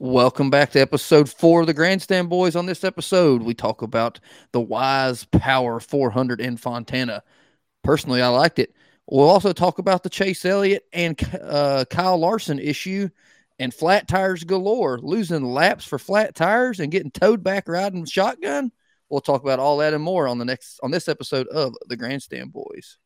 Welcome back to episode four of the Grandstand Boys. On this episode, we talk about the Wise Power 400 in Fontana. Personally, I liked it. We'll also talk about the Chase Elliott and uh, Kyle Larson issue and flat tires galore, losing laps for flat tires and getting towed back riding shotgun. We'll talk about all that and more on the next on this episode of the Grandstand Boys.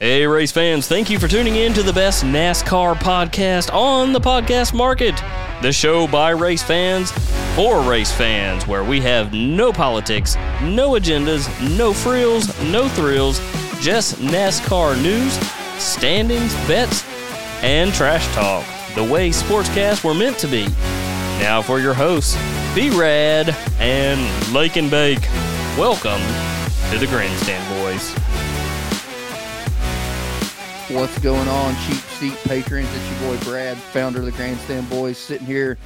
Hey, race fans, thank you for tuning in to the best NASCAR podcast on the podcast market. The show by race fans for race fans, where we have no politics, no agendas, no frills, no thrills, just NASCAR news, standings, bets, and trash talk, the way sportscasts were meant to be. Now for your hosts, B Rad and Lake and Bake. Welcome to the Grandstand Boys. What's going on, cheap seat patrons? It's your boy Brad, founder of the Grandstand Boys, sitting here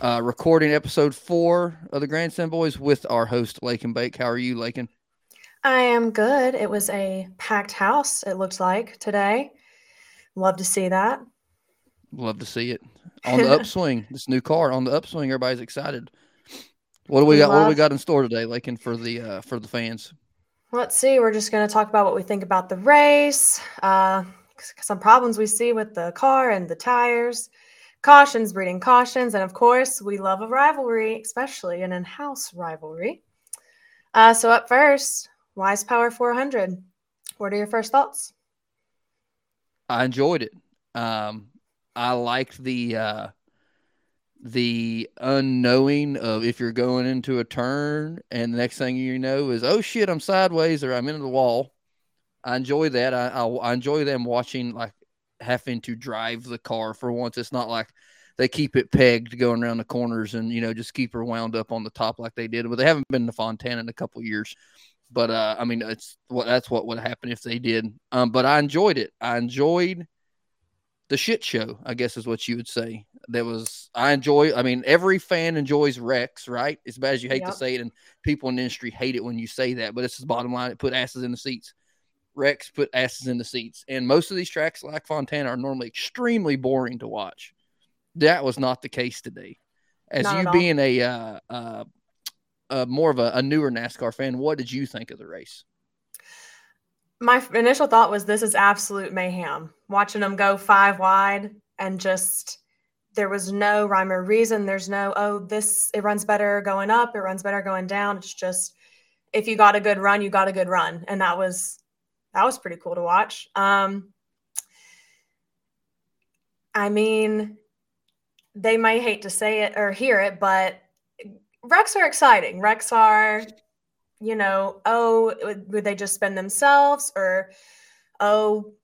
uh, recording episode four of the Grandstand Boys with our host Lakin Bake. How are you, Lakin? I am good. It was a packed house, it looked like today. Love to see that. Love to see it on the upswing. this new car on the upswing. Everybody's excited. What do we got? What do we got in store today, Lakin, for the uh, for the fans? Let's see. We're just going to talk about what we think about the race. Uh, some problems we see with the car and the tires, cautions breeding cautions, and of course, we love a rivalry, especially an in-house rivalry. Uh, so up first, Wise Power 400. What are your first thoughts? I enjoyed it. Um, I liked the uh, the unknowing of if you're going into a turn and the next thing you know is oh shit I'm sideways or I'm into the wall I enjoy that. I, I, I enjoy them watching like having to drive the car for once. It's not like they keep it pegged going around the corners and you know just keep her wound up on the top like they did. But they haven't been to Fontana in a couple years. But uh, I mean, it's what that's what would happen if they did. Um, but I enjoyed it. I enjoyed the shit show. I guess is what you would say. That was I enjoy. I mean, every fan enjoys wrecks, right? As bad as you hate yep. to say it, and people in the industry hate it when you say that. But it's the bottom line. It put asses in the seats. Rex put asses in the seats. And most of these tracks, like Fontana, are normally extremely boring to watch. That was not the case today. As not you being a uh, uh, uh, more of a, a newer NASCAR fan, what did you think of the race? My initial thought was this is absolute mayhem. Watching them go five wide and just there was no rhyme or reason. There's no, oh, this, it runs better going up, it runs better going down. It's just, if you got a good run, you got a good run. And that was that was pretty cool to watch. Um, I mean, they might hate to say it or hear it, but wrecks are exciting. Wrecks are, you know, oh, would they just spend themselves or, oh,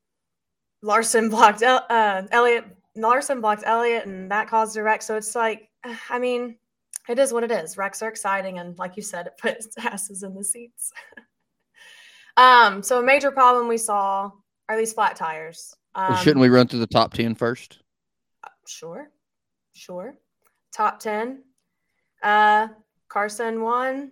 Larson blocked uh, Elliott. Larson blocked Elliott, and that caused a wreck. So it's like, I mean, it is what it is. Wrecks are exciting, and like you said, it puts asses in the seats. Um, so a major problem we saw are these flat tires. Um, shouldn't we run through the top 10 first? Sure. Sure. Top 10. Uh, Larson one.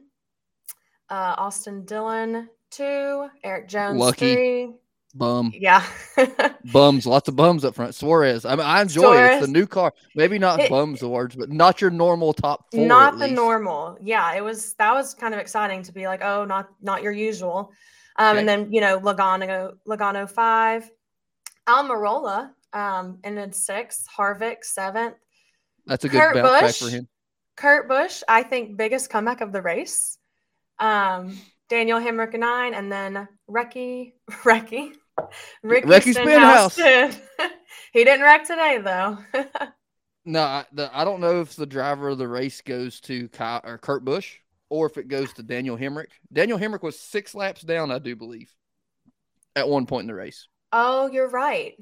Uh, Austin Dillon two. Erik Jones Lucky. three. Bum. Yeah. bums. Lots of bums up front. Suarez. I mean, I enjoy Suarez. it. It's the new car. Maybe not it, bums awards, but not your normal top four. Not the normal. Yeah. It was, that was kind of exciting to be like, oh, not, not your usual. Um, okay. And then, you know, Logano, Logano five, Almirola um, and then sixth, Harvick seventh. That's a good Kurt bounce Busch, back for him. Kurt Busch, I think, biggest comeback of the race. Um, Daniel Hemric nine, and then Recky, Recky, Ricky, Ricky Stenhouse. he didn't wreck today though. no, I, the, I don't know if the driver of the race goes to Kyle or Kurt Busch or if it goes to Daniel Hemric. Daniel Hemric was six laps down, I do believe, at one point in the race. Oh, you're right.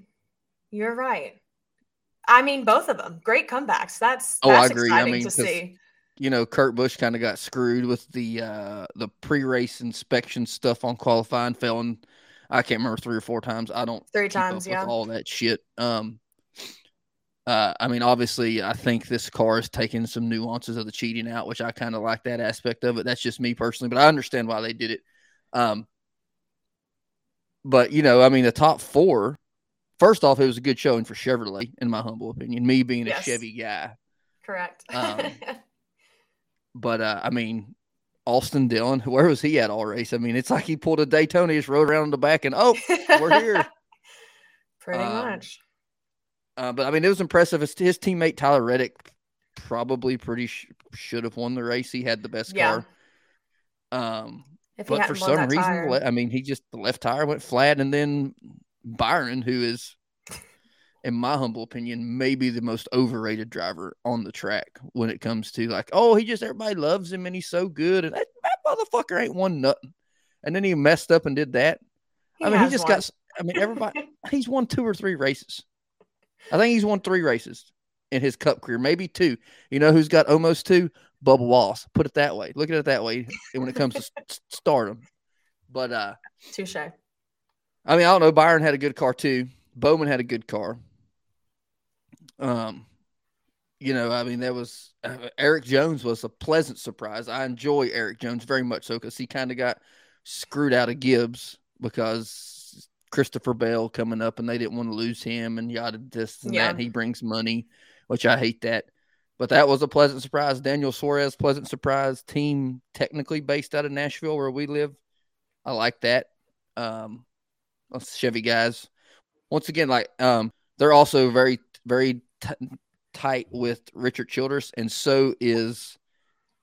You're right. I mean, both of them great comebacks. That's, that's oh, I agree. I mean, to see. You know, Kurt Busch kind of got screwed with the uh, the pre-race inspection stuff on qualifying. Fell in, I can't remember three or four times. I don't three times. Yeah, all that shit. Um, uh, I mean, obviously, I think this car is taking some nuances of the cheating out, which I kind of like that aspect of it. That's just me personally, but I understand why they did it. Um, but you know, I mean, the top four. First off, it was a good showing for Chevrolet, in my humble opinion. Me being yes. a Chevy guy, Correct. Um, But uh, I mean, Austin Dillon, where was he at all race? I mean, it's like he pulled a Daytona, just rode around in the back, and oh, we're here. Pretty Um, much. Uh, but I mean, it was impressive. His, his teammate Tyler Reddick probably pretty sh- should have won the race. He had the best Yeah. car. Um, but for some reason, tire. I mean, he just the left tire went flat, and then Byron, who is, in my humble opinion, maybe the most overrated driver on the track when it comes to like, oh, he just everybody loves him and he's so good, and that, that motherfucker ain't won nothing. And then he messed up and did that. I mean, he just one. got. I mean, everybody. he's won two or three races. I think he's won three races in his cup career, maybe two. You know who's got almost two? Bubba Wallace. Put it that way. Look at it that way when it comes to stardom. But uh Touche. I mean, I don't know. Byron had a good car too. Bowman had a good car. Um, you know, I mean, that was uh, Erik Jones was a pleasant surprise. I enjoy Erik Jones very much so because he kind of got screwed out of Gibbs because Christopher Bell coming up and they didn't want to lose him and yada this and Yeah. that. And he brings money, which I hate that. But that was a pleasant surprise. Daniel Suarez, pleasant surprise. Team technically based out of Nashville where we live. I like that. Um, Chevy guys. Once again, like um, they're also very, very t- tight with Richard Childress, and so is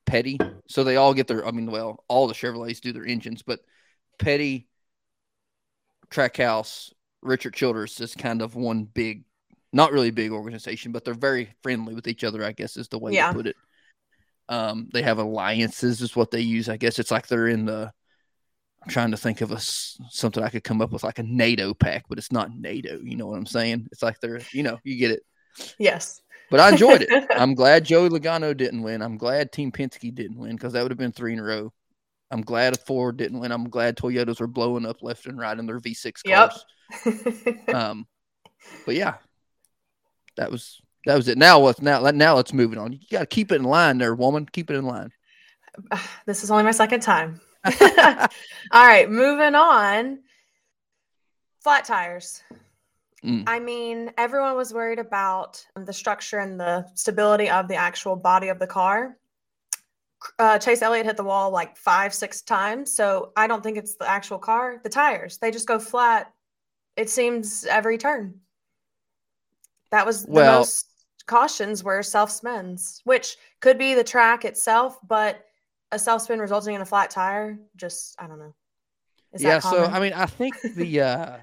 Petty. So they all get their. I mean, well, all the Chevrolets do their engines, but Petty, Trackhouse, Richard Childress is kind of one big, not really big organization, but they're very friendly with each other. I guess is the way Yeah. to put it. Um, they have alliances, is what they use. I guess it's like they're in the. I'm trying to think of a something I could come up with, like a NATO pack, but it's not NATO. You know what I'm saying? It's like they're, you know, you get it. Yes. But I enjoyed it. I'm glad Joey Logano didn't win. I'm glad Team Penske didn't win because that would have been three in a row. I'm glad Ford didn't win. I'm glad Toyotas are blowing up left and right in their V6 Yep. cars. Um, but yeah, that was that was it. Now what's now? Now let's move it on. You got to keep it in line, there, woman. Keep it in line. this is only my second time. All right, moving on. Flat tires. Mm. I mean, everyone was worried about the structure and the stability of the actual body of the car. Uh, Chase Elliott hit the wall like five, six times. So I don't think it's the actual car. The tires, they just go flat. It seems every turn. That was the Well- most cautions were self spins, which could be the track itself, but a self spin resulting in a flat tire, just I don't know. Is yeah. So? I mean, I think the uh,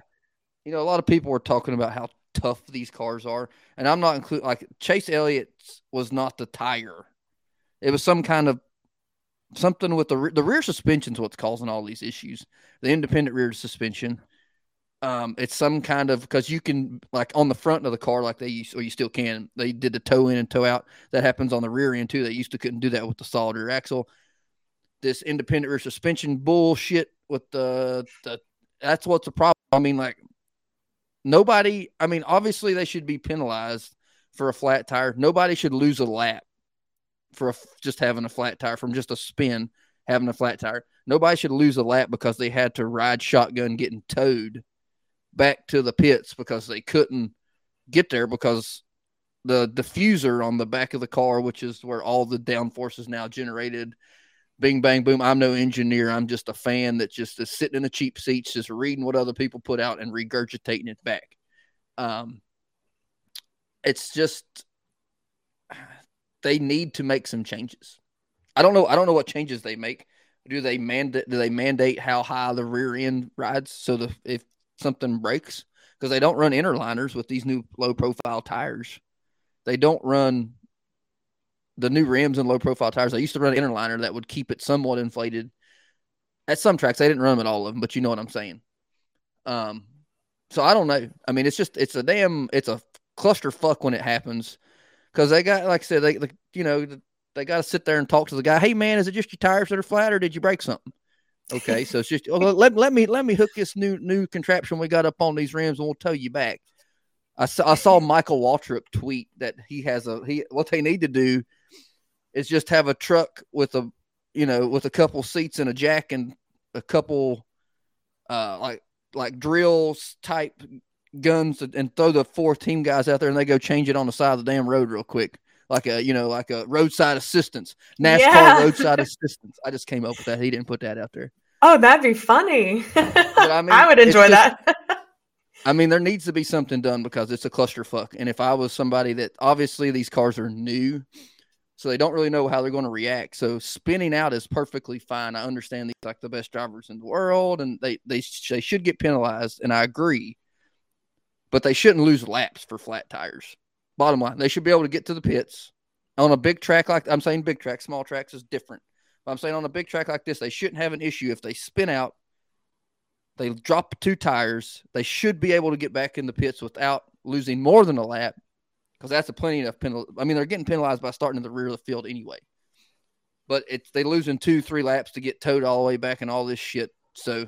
you know a lot of people were talking about how tough these cars are, and I'm not including like Chase Elliott was not the tire. It was some kind of something with the re- the rear suspension is what's causing all these issues. The independent rear suspension. Um, it's some kind of because you can like on the front of the car, like they used, or you still can. They did the toe in and toe out. That happens on the rear end too. They used to couldn't do that with the solid rear axle. This independent rear suspension bullshit with the the that's what's the problem. I mean, like nobody. I mean, obviously they should be penalized for a flat tire. Nobody should lose a lap for a, just having a flat tire from just a spin having a flat tire. Nobody should lose a lap because they had to ride shotgun getting towed back to the pits because they couldn't get there because the diffuser on the back of the car, which is where all the downforce is now generated. Bing bang boom. I'm no engineer. I'm just a fan that just is sitting in the cheap seats, just reading what other people put out and regurgitating it back. Um, it's just they need to make some changes. I don't know. I don't know what changes they make. Do they mandate? Do they mandate how high the rear end rides so the if something breaks because they don't run interliners with these new low profile tires. They don't run the new rims and low profile tires. They used to run an interliner that would keep it somewhat inflated. At some tracks, they didn't run them at all of them, but you know what I'm saying. Um, so I don't know. I mean, it's just it's a damn it's a clusterfuck when it happens because they got like I said they, you know they got to sit there and talk to the guy. Hey man, is it just your tires that are flat or did you break something? Okay, so it's just let, let me let me hook this new new contraption we got up on these rims and we'll tow you back. I saw, I saw Michael Waltrip tweet that he has a he what they need to do is just have a truck with a you know with a couple seats and a jack and a couple uh like like drills type guns and throw the four team guys out there and they go change it on the side of the damn road real quick like a you know like a roadside assistance, NASCAR Yeah. roadside assistance. I just came up with that. He didn't put that out there. Oh, that'd be funny. I I, mean, would enjoy just- that. I mean, there needs to be something done because it's a clusterfuck. And if I was somebody that obviously these cars are new, so they don't really know how they're going to react. So spinning out is perfectly fine. I understand these like the best drivers in the world, and they they they should get penalized, and I agree. But they shouldn't lose laps for flat tires. Bottom line, they should be able to get to the pits on a big track like I'm saying. Big track, small tracks is different. But I'm saying on a big track like this, they shouldn't have an issue if they spin out they drop two tires. They should be able to get back in the pits without losing more than a lap because that's a plenty enough penalty. I mean, they're getting penalized by starting in the rear of the field anyway. But it's they losing two, three laps to get towed all the way back and all this shit. So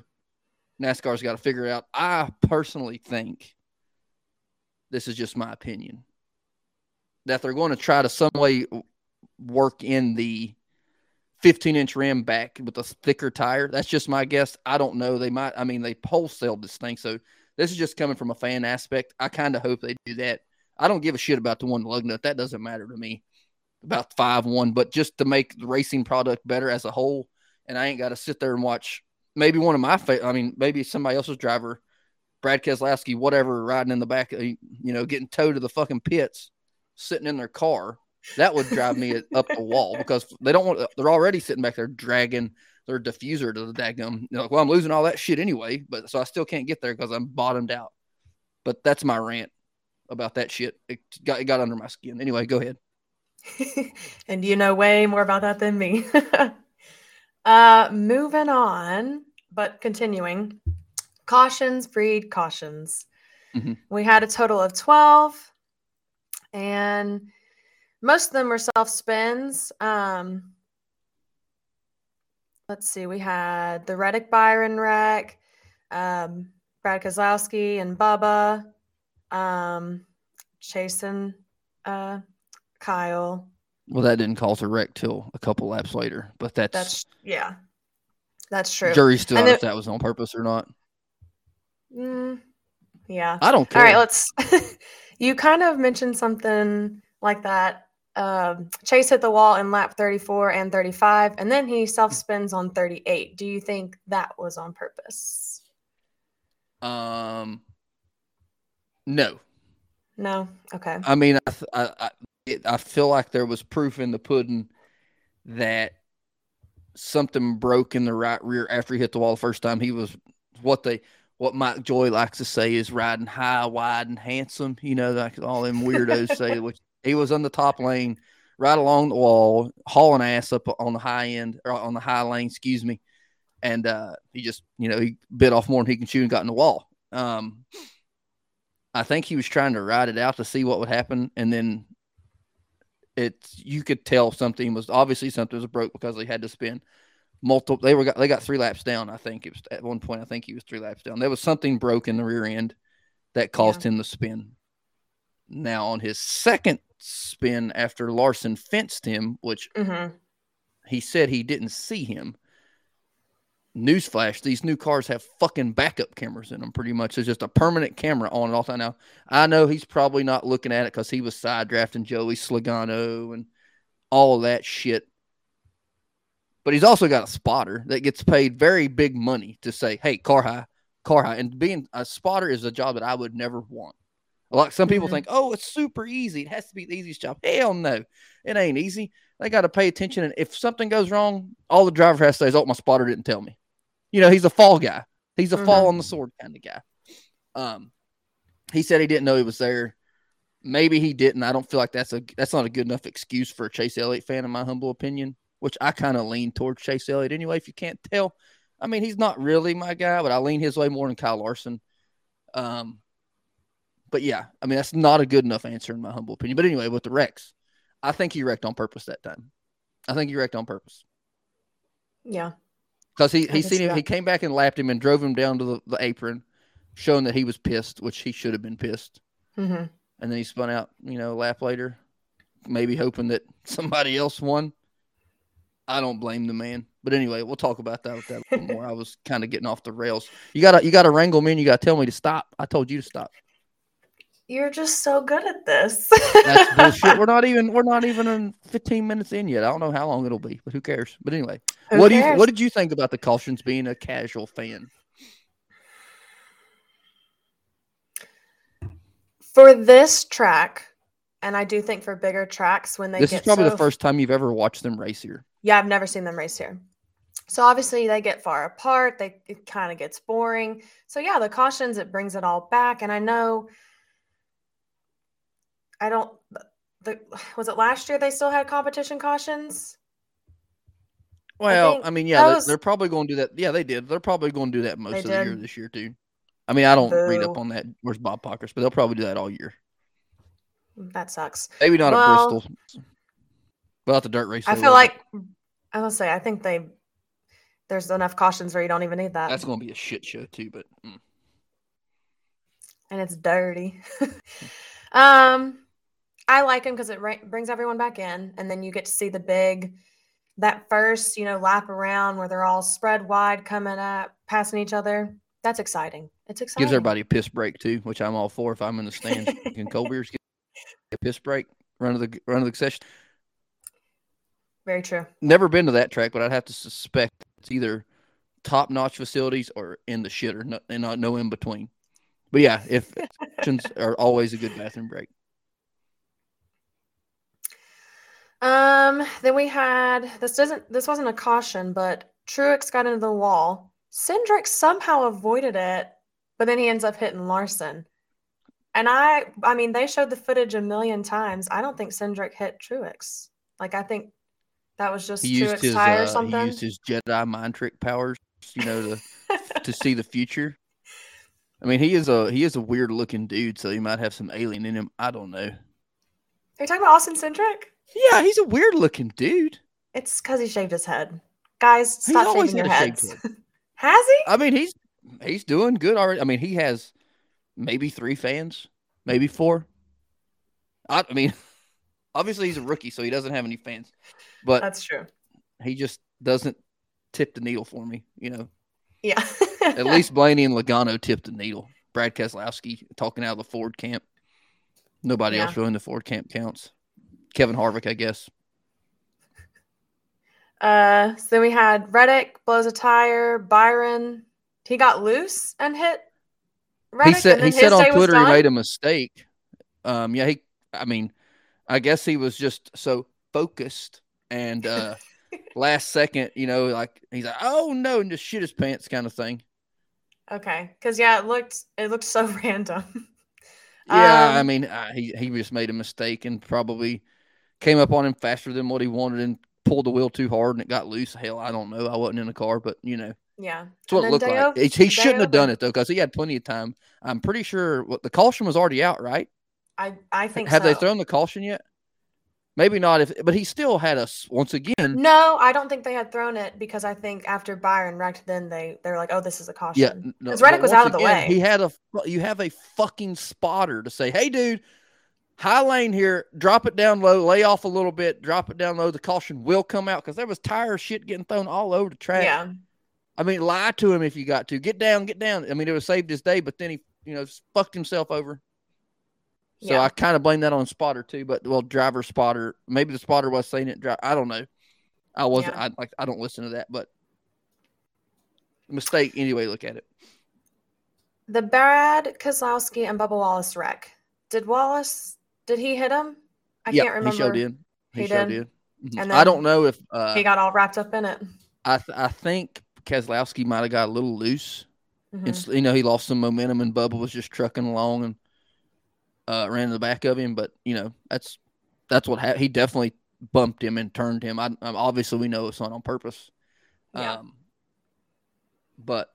NASCAR's got to figure it out. I personally think this is just my opinion that they're going to try to some way work in the 15 inch rim back with a thicker tire. That's just my guess. I don't know. They might, I mean, they wholesaled this thing. So this is just coming from a fan aspect. I kind of hope they do that. I don't give a shit about the one lug nut. That doesn't matter to me about 5 1, but just to make the racing product better as a whole. And I ain't got to sit there and watch maybe one of my, fa- I mean, maybe somebody else's driver, Brad Keselowski, whatever, riding in the back, uh, you know, getting towed to the fucking pits, sitting in their car that would drive me up the wall because they don't want. They're already sitting back there dragging their diffuser to the daggum. They're like, well, I'm losing all that shit anyway, but so I still can't get there because I'm bottomed out. But that's my rant about that shit. It got it got under my skin. Anyway, go ahead. and you know way more about that than me. uh, moving on, but continuing. Cautions breed cautions. Mhm. We had a total of 12, and most of them were self spins. Um, let's see, we had the Reddick Byron wreck, um, Brad Keselowski and Bubba, um, Jason, uh, Kyle. Well, that didn't cause a wreck till a couple laps later, but that's, That's yeah, that's true. jury's still out if that was on purpose or not. Mm, yeah. I don't All care. right, let's. you kind of mentioned something like that. Um, Chase hit the wall in lap 34 and 35, and then he self spins on 38. Do you think that was on purpose? um, no, No. Okay. I mean, I, th- I, I, it, I feel like there was proof in the pudding that something broke in the right rear after he hit the wall the first time. He was what they, what Mike Joy likes to say is riding high, wide, and handsome. You know, like all them weirdos say, which he was on the top lane, right along the wall, hauling ass up on the high end or on the high lane, excuse me. And uh, he just, you know, he bit off more than he can chew and got in the wall. Um, I think he was trying to ride it out to see what would happen, and then it's you could tell something was obviously something was broke because he had to spin multiple. They were got they got three laps down. I think it was at one point. I think he was three laps down. There was something broke in the rear end that caused him to spin. Now on his second spin after Larson fenced him, which hmm he said he didn't see him. Newsflash: These new cars have fucking backup cameras in them. Pretty much, there's just a permanent camera on all time. Now, I know he's probably not looking at it because he was side drafting Joey Slogano and all of that shit. But he's also got a spotter that gets paid very big money to say, "Hey, car high, car high." And being a spotter is a job that I would never want. Like some people Mhm. think, "Oh, it's super easy. It has to be the easiest job." Hell no, it ain't easy. They got to pay attention, and if something goes wrong, all the driver has to say is, "Oh, my spotter didn't tell me." You know, he's a fall guy. He's a fall Mhm. on the sword kind of guy. Um, he said he didn't know he was there. Maybe he didn't. I don't feel like that's a that's not a good enough excuse for a Chase Elliott fan, in my humble opinion. Which I kind of lean towards Chase Elliott anyway. If you can't tell, I mean, he's not really my guy, but I lean his way more than Kyle Larson. Um, but yeah, I mean, that's not a good enough answer in my humble opinion. But anyway, with the wrecks, I think he wrecked on purpose that time. I think he wrecked on purpose Yeah. because he he seen him. that. He came back and lapped him and drove him down to the, the apron, showing that he was pissed, which he should have been pissed. hmm And then he spun out, you know, a lap later, maybe hoping that somebody else won. I don't blame the man, but anyway, we'll talk about that with that more. I was kind of getting off the rails. You gotta you gotta wrangle me, and you gotta tell me to stop. I told you to stop. You're just so good at this. That's bullshit. We're not even we're not even in 15 minutes in yet. I don't know how long it'll be, but who cares? But anyway, Who what do you what did you think about the cautions being a casual fan? for this track, and I do think for bigger tracks when they This get is probably so the first time you've ever watched them race here. Yeah, I've never seen them race here. So obviously they get far apart. They it kind of gets boring. So yeah, the cautions it brings it all back. And I know I don't the was it last year they still had competition cautions? Well, think I, mean, yeah, those- they're probably going to do that. Yeah, they did. They're probably going to do that most of the year this year too. I mean, I don't read up on that. Where's Bob Pockrass? But they'll probably do that all year. That sucks. Maybe not Well- at Bristol. Well, at the dirt race. I feel will, like I will say I think they there's enough cautions where you don't even need that. that's going to be a shit show too. But mm. and it's dirty. um, I like them because it ra- brings everyone back in, and then you get to see the big, that first you know lap around where they're all spread wide, coming up, passing each other. That's exciting. It's exciting. gives everybody a piss break too, which I'm all for. If I'm in the stands, can cold beers get a piss break? Run of the run of the session. Very true. Never been to that track, but I'd have to suspect it's either top notch facilities or in the shitter, no, and not no in between. But yeah, if are always a good bathroom break. Um, then we had this doesn't this wasn't a caution, but Truex got into the wall. Cindric somehow avoided it, but then he ends up hitting Larson. And I I mean they showed the footage a million times. I don't think Cindric hit Truex. Like I think that was just He used Truex his tire or uh, he used his Jedi mind trick powers, you know, to to see the future. I mean, he is a he is a weird looking dude, so he might have some alien in him. I don't know. Are you talking about Austin Cindric? Yeah, he's a weird looking dude. It's because he shaved his head. Guys, stop always shaving your had a shaved heads. Has he? I mean, he's he's doing good already. I mean, he has maybe three fans, maybe four. I, I mean, obviously he's a rookie, so he doesn't have any fans, but That's true. he just doesn't tip the needle for me. You know, Yeah. at least Blaney and Logano tipped the needle. Brad Keselowski talking out of the Ford camp. Nobody Yeah. else really in the Ford camp counts. Kevin Harvick, I guess. Uh, so then we had Reddick blows a tire. Byron, he got loose and hit. Reddick, he said he said on Twitter he made a mistake. Um, yeah, he. I mean, I guess he was just so focused and uh, last second, you know, like he's like, oh no, and just shit his pants, kind of thing. Okay, because yeah, it looked it looked so random. Yeah, I Um, mean, uh, he he just made a mistake and probably came up on him faster than what he wanted and pulled the wheel too hard and it got loose. Hell, I don't know. I wasn't in the car, but you know, Yeah, that's what it looked like. He, he shouldn't have done it though, because he had plenty of time. I'm pretty sure what the caution was already out, right? I I think Have so. they thrown the caution yet? Maybe not. If but he still had us once again. No, I don't think they had thrown it because I think after Byron wrecked, then they they were like, oh, this is a caution. Yeah, because no, Reddick was out of the again, way. He had a you have a fucking spotter to say, "Hey, dude, high lane here, drop it down low, lay off a little bit, drop it down low. The caution will come out because there was tire shit getting thrown all over the track. Yeah, I mean, lie to him if you got to. Get down, get down. I mean, it would have saved his day, but then he, you know, fucked himself over. So Yeah. I kind of blame that on spotter too. But well, driver spotter, maybe the spotter was saying it. Dri- I don't know. I wasn't. Yeah. I like. I don't listen to that, but mistake anyway. Look at it. the Brad Keselowski and Bubba Wallace wreck. Did Wallace? Did he hit him? I can't remember. he showed in. He, He showed did? in. Mhm. And I don't know if uh, He got all wrapped up in it. I th- I think Keselowski might have got a little loose. Mhm. It's you know he lost some momentum and Bubba was just trucking along and uh, ran in the back of him. But you know that's that's what happened. He definitely bumped him and turned him. I, I obviously we know it's not on purpose. Yeah. Um, but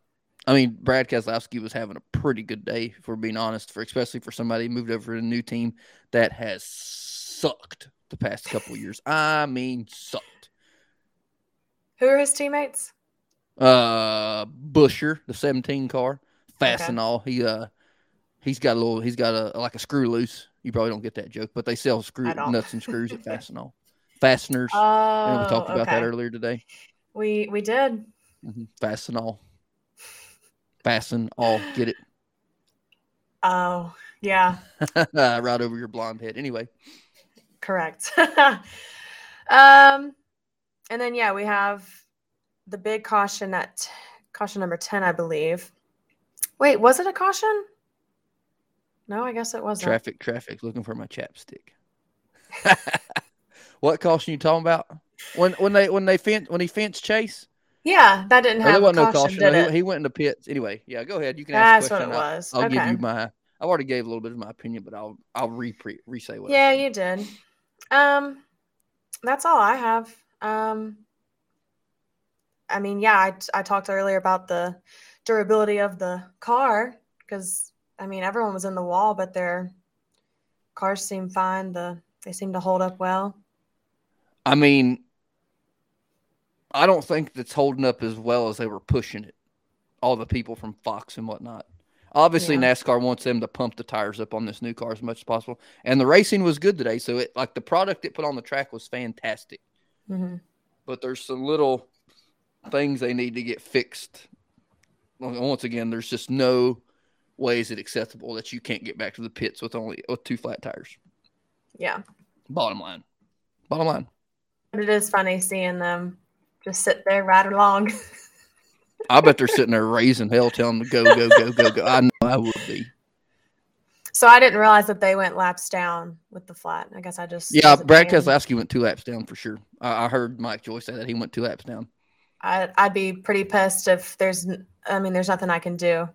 I mean Brad Keselowski was having a pretty good day, if we're being honest, for especially for somebody who moved over to a new team that has sucked the past couple years. I mean sucked. Who are his teammates? uh Buescher, the 17 car, Fastenal. He uh he's got a little he's got a like a screw loose. You probably don't get that joke, but they sell screw nuts and screws at Fastenal. Fasteners. Oh, you know, we talked about that earlier today. We we did. hmm Fastenal. Fasten all get it. Oh Yeah, right over your blonde head. Anyway, correct. um, and then yeah, we have the big caution at caution number ten, I believe. Wait, was it a caution? No, I guess it wasn't. traffic, traffic. Looking for my chapstick. what caution you talking about? When when they when they fence when he fenced Chase? Yeah, that didn't Oh, there wasn't no caution, No, he, he went into pits. Anyway, yeah, go ahead. You can ask That's what it. I'll- was. I'll, give you my. I already gave a little bit of my opinion, but I'll I'll re re say what. Yeah, you did. Um, that's all I have. Um, I mean, yeah, I, I talked earlier about the durability of the car because I mean everyone was in the wall, but their cars seem fine. The they seem to hold up well. I mean, I don't think that's holding up as well as they were pushing it. All the people from Fox and whatnot. Obviously, Yeah. NASCAR wants them to pump the tires up on this new car as much as possible, and the racing was good today. So, it like the product it put on the track was fantastic. hmm But there's some little things they need to get fixed. Once again, there's just no ways it acceptable that you can't get back to the pits with only with two flat tires. Yeah, Bottom line. Bottom line. but it is funny seeing them just sit there right along. I bet they're sitting there raising hell, telling them to go, go, go, go, go. I know I would be. so I didn't realize that they went laps down with the flat. I guess I just Yeah, Brad Keselowski went two laps down for sure. I, I heard Mike Joy say that he went two laps down. I, I'd be pretty pissed if there's. I mean, there's nothing I can do.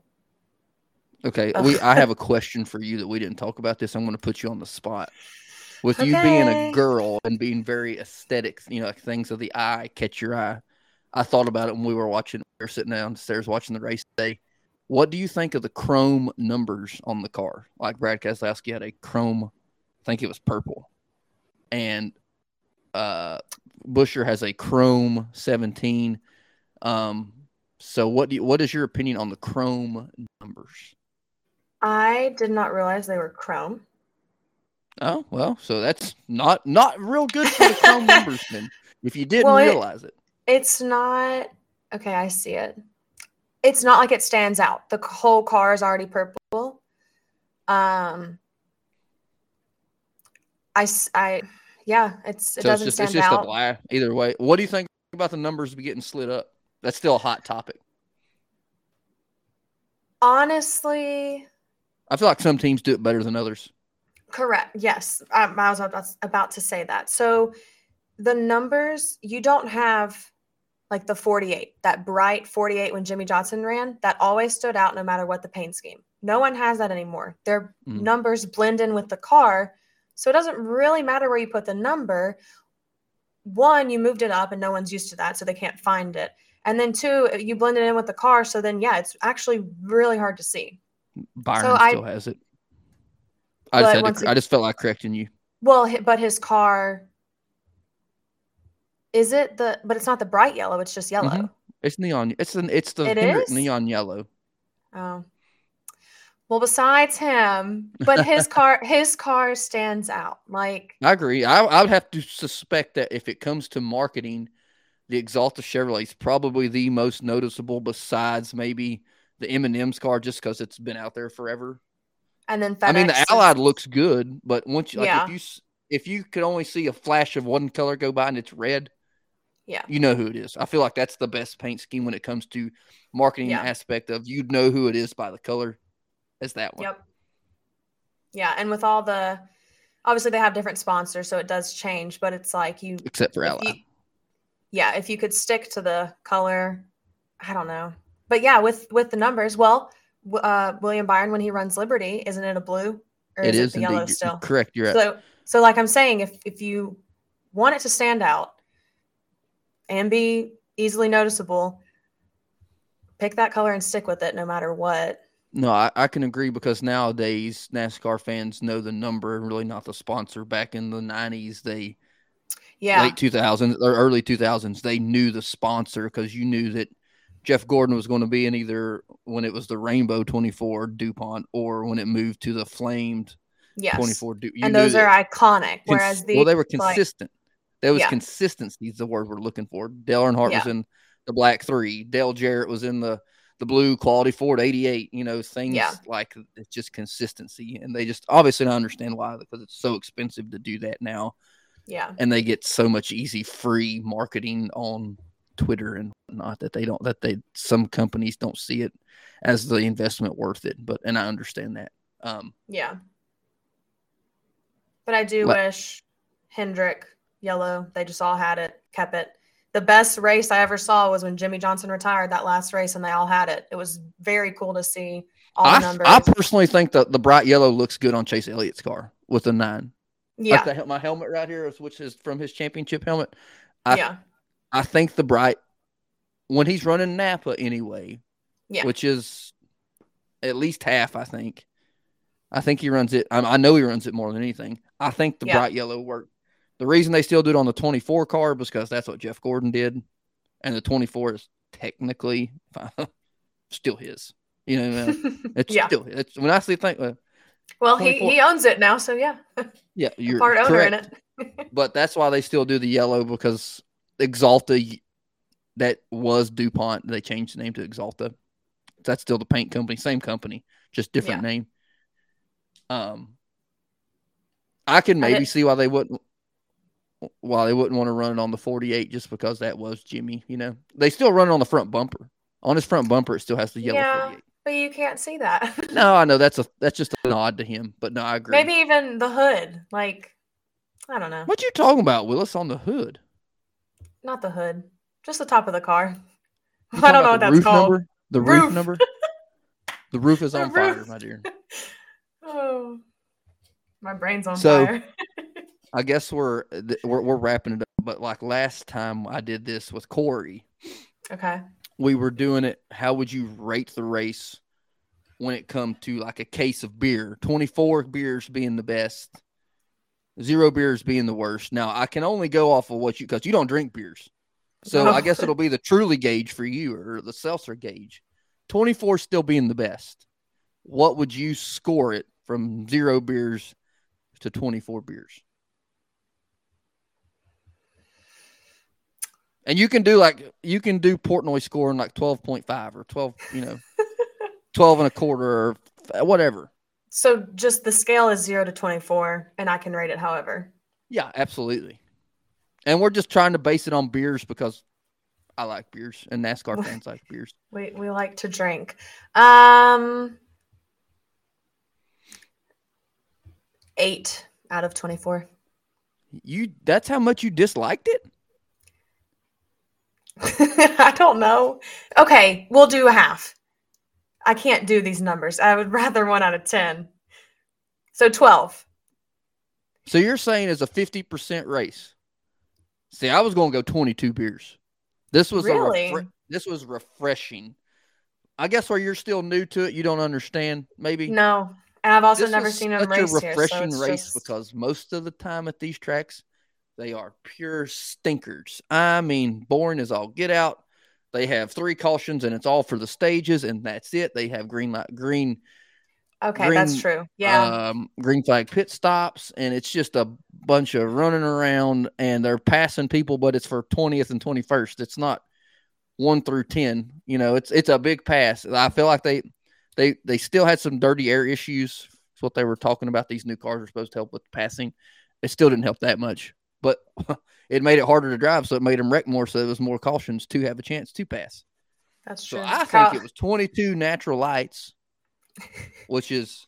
Okay, we I have a question for you that we didn't talk about this. I'm going to put you on the spot. With you being a girl and being very aesthetic, you know, like things of the eye catch your eye. I thought about it when we were watching. We were sitting downstairs watching the race today. What do you think of the chrome numbers on the car? Like Brad Keselowski had a chrome, I think it was purple, and uh, Buescher has a chrome 17. Um, so what do you, what is your opinion on the chrome numbers? I did not realize they were chrome. Oh well, so that's not not real good for the chrome numbers then. If you didn't Well, it- realize it, It's not okay. I see it. It's not like it stands out. The whole car is already purple. Um, I, I, yeah, it's it so doesn't just stand it's just a out. black. Either way, what do you think about the numbers be getting slid up? That's still a hot topic. Honestly, I feel like some teams do it better than others. Correct. Yes. Um, I was about, to say that. So the numbers, you don't have like the 48, that bright 48 when Jimmie Johnson ran, that always stood out no matter what the paint scheme. No one has that anymore. Their Mhm. numbers blend in with the car. So it doesn't really matter where you put the number. One, you moved it up and no one's used to that, so they can't find it. And then two, you blend it in with the car. So then, yeah, it's actually really hard to see. Byron I- still has it. I just had to, ag- I just felt like correcting you. Well, but his car is it the but it's not the bright yellow, it's just yellow. Mhm. It's neon. It's an it's the It Hendrick is? neon yellow. Oh. Well, besides him, but his car his car stands out. Like I agree. I I would have to suspect that if it comes to marketing, the Axalta Chevrolet is probably the most noticeable, besides maybe the M and M's car, just because it's been out there forever. and then I mean, the Allied looks good, but once you like, Yeah. if you if you could only see a flash of one color go by and it's red, Yeah. you know who it is. I feel like that's the best paint scheme when it comes to marketing Yeah. aspect of you'd know who it is by the color. As that one. Yep. Yeah, and with all the obviously they have different sponsors, so it does change, but it's like you Except for Ally. you- yeah, if you could stick to the color, I don't know. But yeah, with with the numbers, well, uh William Byron when he runs Liberty, isn't it a blue or it is is it the yellow indeed. Still? Correct. You're So so like I'm saying, if if you want it to stand out and be easily noticeable, pick that color and stick with it no matter what. No, I, I can agree because nowadays NASCAR fans know the number and really not the sponsor. Back in the nineties, they Yeah. late two thousands or early two thousands, they knew the sponsor because you knew that Jeff Gordon was going to be in either when it was the Rainbow twenty four DuPont or when it moved to the Flamed yes. twenty four. Du- you and those are iconic. cons- Whereas the well, they were like- consistent. there was Yeah. consistency is the word we're looking for. Dale Earnhardt was in the Black Three. Dale Jarrett was in the the blue quality Ford 88, you know, things Yeah. like it's just consistency. And they just obviously don't understand why because it's so expensive to do that now. Yeah. And they get so much easy free marketing on Twitter and not that they don't that they some companies don't see it as the investment worth it. But and I understand that. Um Yeah. But I do Let- wish Hendrick, yellow, they just all had it, kept it. The best race I ever saw was when Jimmie Johnson retired that last race and they all had it. It was very cool to see all the I, numbers. I personally think that the bright yellow looks good on Chase Elliott's car with a nine. yeah. Like the, my helmet right here, is- which is from his championship helmet. I- yeah. I think the bright when he's running Napa anyway, Yeah. which is at least half. I think. I think he runs it. I, I know he runs it more than anything. I think the Yeah. bright yellow worked. The reason they still do it on the 24 car was because that's what Jeff Gordon did, and the 24 is technically still his. You know, it's Yeah. still it's when I see think. Uh, well, he, he owns it now, so yeah. yeah, you're Part owner correct. in it. but that's why they still do the yellow because Axalta that was DuPont. They changed the name to Axalta. That's still the paint company, same company, just different Yeah. name. Um, I can maybe did- see why they wouldn't why they wouldn't want to run it on the 48 just because that was Jimmy, you know. They still run it on the front bumper. On his front bumper it still has the yellow Yeah. 48. But you can't see that. No, I know that's a that's just a nod to him, but no, I agree. Maybe even the hood. Like, I don't know. What you talking about, Willis, on the hood? Not the hood. Just the top of the car. I don't know what that's roof called. Number? The roof, Roof. number? The roof is The on fire, my dear. Oh, my brain's on So- fire. I guess we're, we're we're wrapping it up. But like last time I did this with Corey, Okay. we were doing it. How would you rate the race when it come to like a case of beer? Twenty four beers being the best, zero beers being the worst. Now I can only go off of what you because you don't drink beers, so I guess it'll be the truly gauge for you or the seltzer gauge. Twenty four still being the best. What would you score it from zero beers to twenty four beers? And you can do like you can do Portnoy scoring like twelve point five or twelve, you know, twelve and a quarter or whatever. So just the scale is zero to 24, and I can rate it however. Yeah, absolutely. And we're just trying to base it on beers because I like beers and NASCAR fans like beers. We, we like to drink. Um, eight out of 24. You that's how much you disliked it? I don't know. Okay, we'll do a half. I can't do these numbers. I would rather one out of 10. So 12. So you're saying it's a fifty percent race? See, I was going to go twenty-two beers. This was Really? a refre- this was refreshing. I guess where you're still new to it, you don't understand. Maybe No. And I've also This never seen them such race a here. So refreshing race just- because most of the time at these tracks, they are pure stinkers. I mean, boring as all get out. They have three cautions and it's all for the stages, and that's it. They have green light, green, okay, that's true. Yeah. um, green flag pit stops, and it's just a bunch of running around, and they're passing people, but it's for twentieth and twenty first. It's not one through ten. You know, it's it's a big pass. I feel like they they they still had some dirty air issues. It's what they were talking about. These new cars are supposed to help with passing. It still didn't help that much, but it made it harder to drive, so it made them wreck more. So there was more cautions to have a chance to pass. that's true. So. I Kyle- think it was 22 natural lights, which is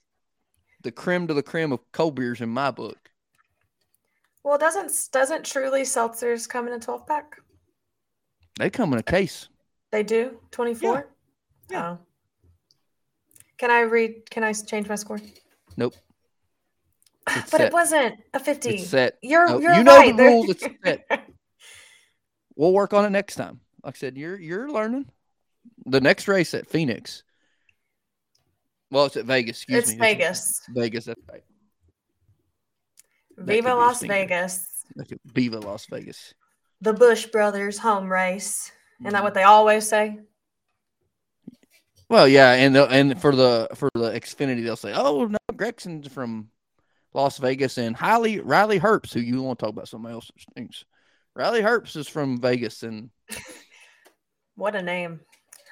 the creme de la creme of cold beers in my book. Well, doesn't doesn't truly seltzers come in a 12 pack? They come in a case. They do 24. Yeah. Oh. Can I read? Can I change my score? Nope. It's but set. it wasn't a 50. It's set. You're No, you're you know right. the rules. It's set. We'll work on it next time. Like I said, you're you're learning. The next race at Phoenix. Well, it's at Vegas. Excuse me. it's me. Vegas. Vegas. That's right. Viva Las. Vegas. Viva Las Vegas. The Busch brothers home race. Isn't Mm-hmm. that what they always say? Well, yeah, and the, and for the for the Xfinity, they'll say, "Oh no, Gragson's from Las Vegas," and Riley Riley Herbst, who you want to talk about somebody else things. Riley Herbst is from Vegas, and What a name.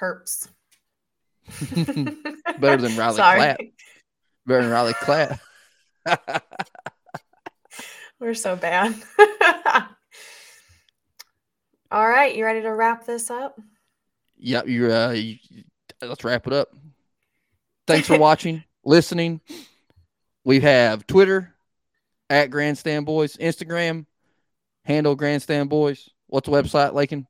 Herps. Better than Riley Sorry. Clapp. Better than Riley Clapp. We're so bad. All right, you ready to wrap this up? Yep, you're. Uh, you, let's wrap it up. Thanks for watching, listening. We have Twitter at Grandstand Boys, Instagram handle Grandstand Boys. What's the website, Lakin?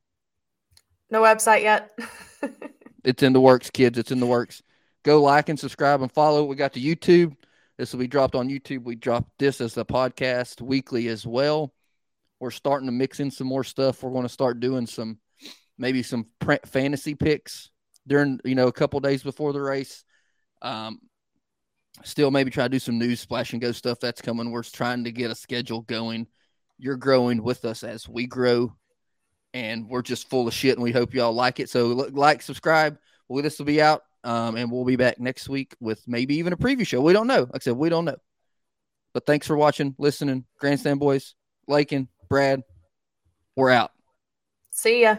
No website yet. It's in the works, kids. It's in the works. Go like and subscribe and follow. We got the YouTube. This will be dropped on YouTube. We dropped this as a podcast weekly as well. We're starting to mix in some more stuff. We're going to start doing some, maybe some fantasy picks during, you know, a couple days before the race. Um, still maybe try to do some news splash and go stuff that's coming. We're trying to get a schedule going. You're growing with us as we grow, and we're just full of shit. And we hope y'all like it. So like, subscribe. Well, this will be out, um, and we'll be back next week with maybe even a preview show. We don't know. Like I said, we don't know. But thanks for watching, listening. Grandstand boys, Lakin, Brad, we're out. See ya.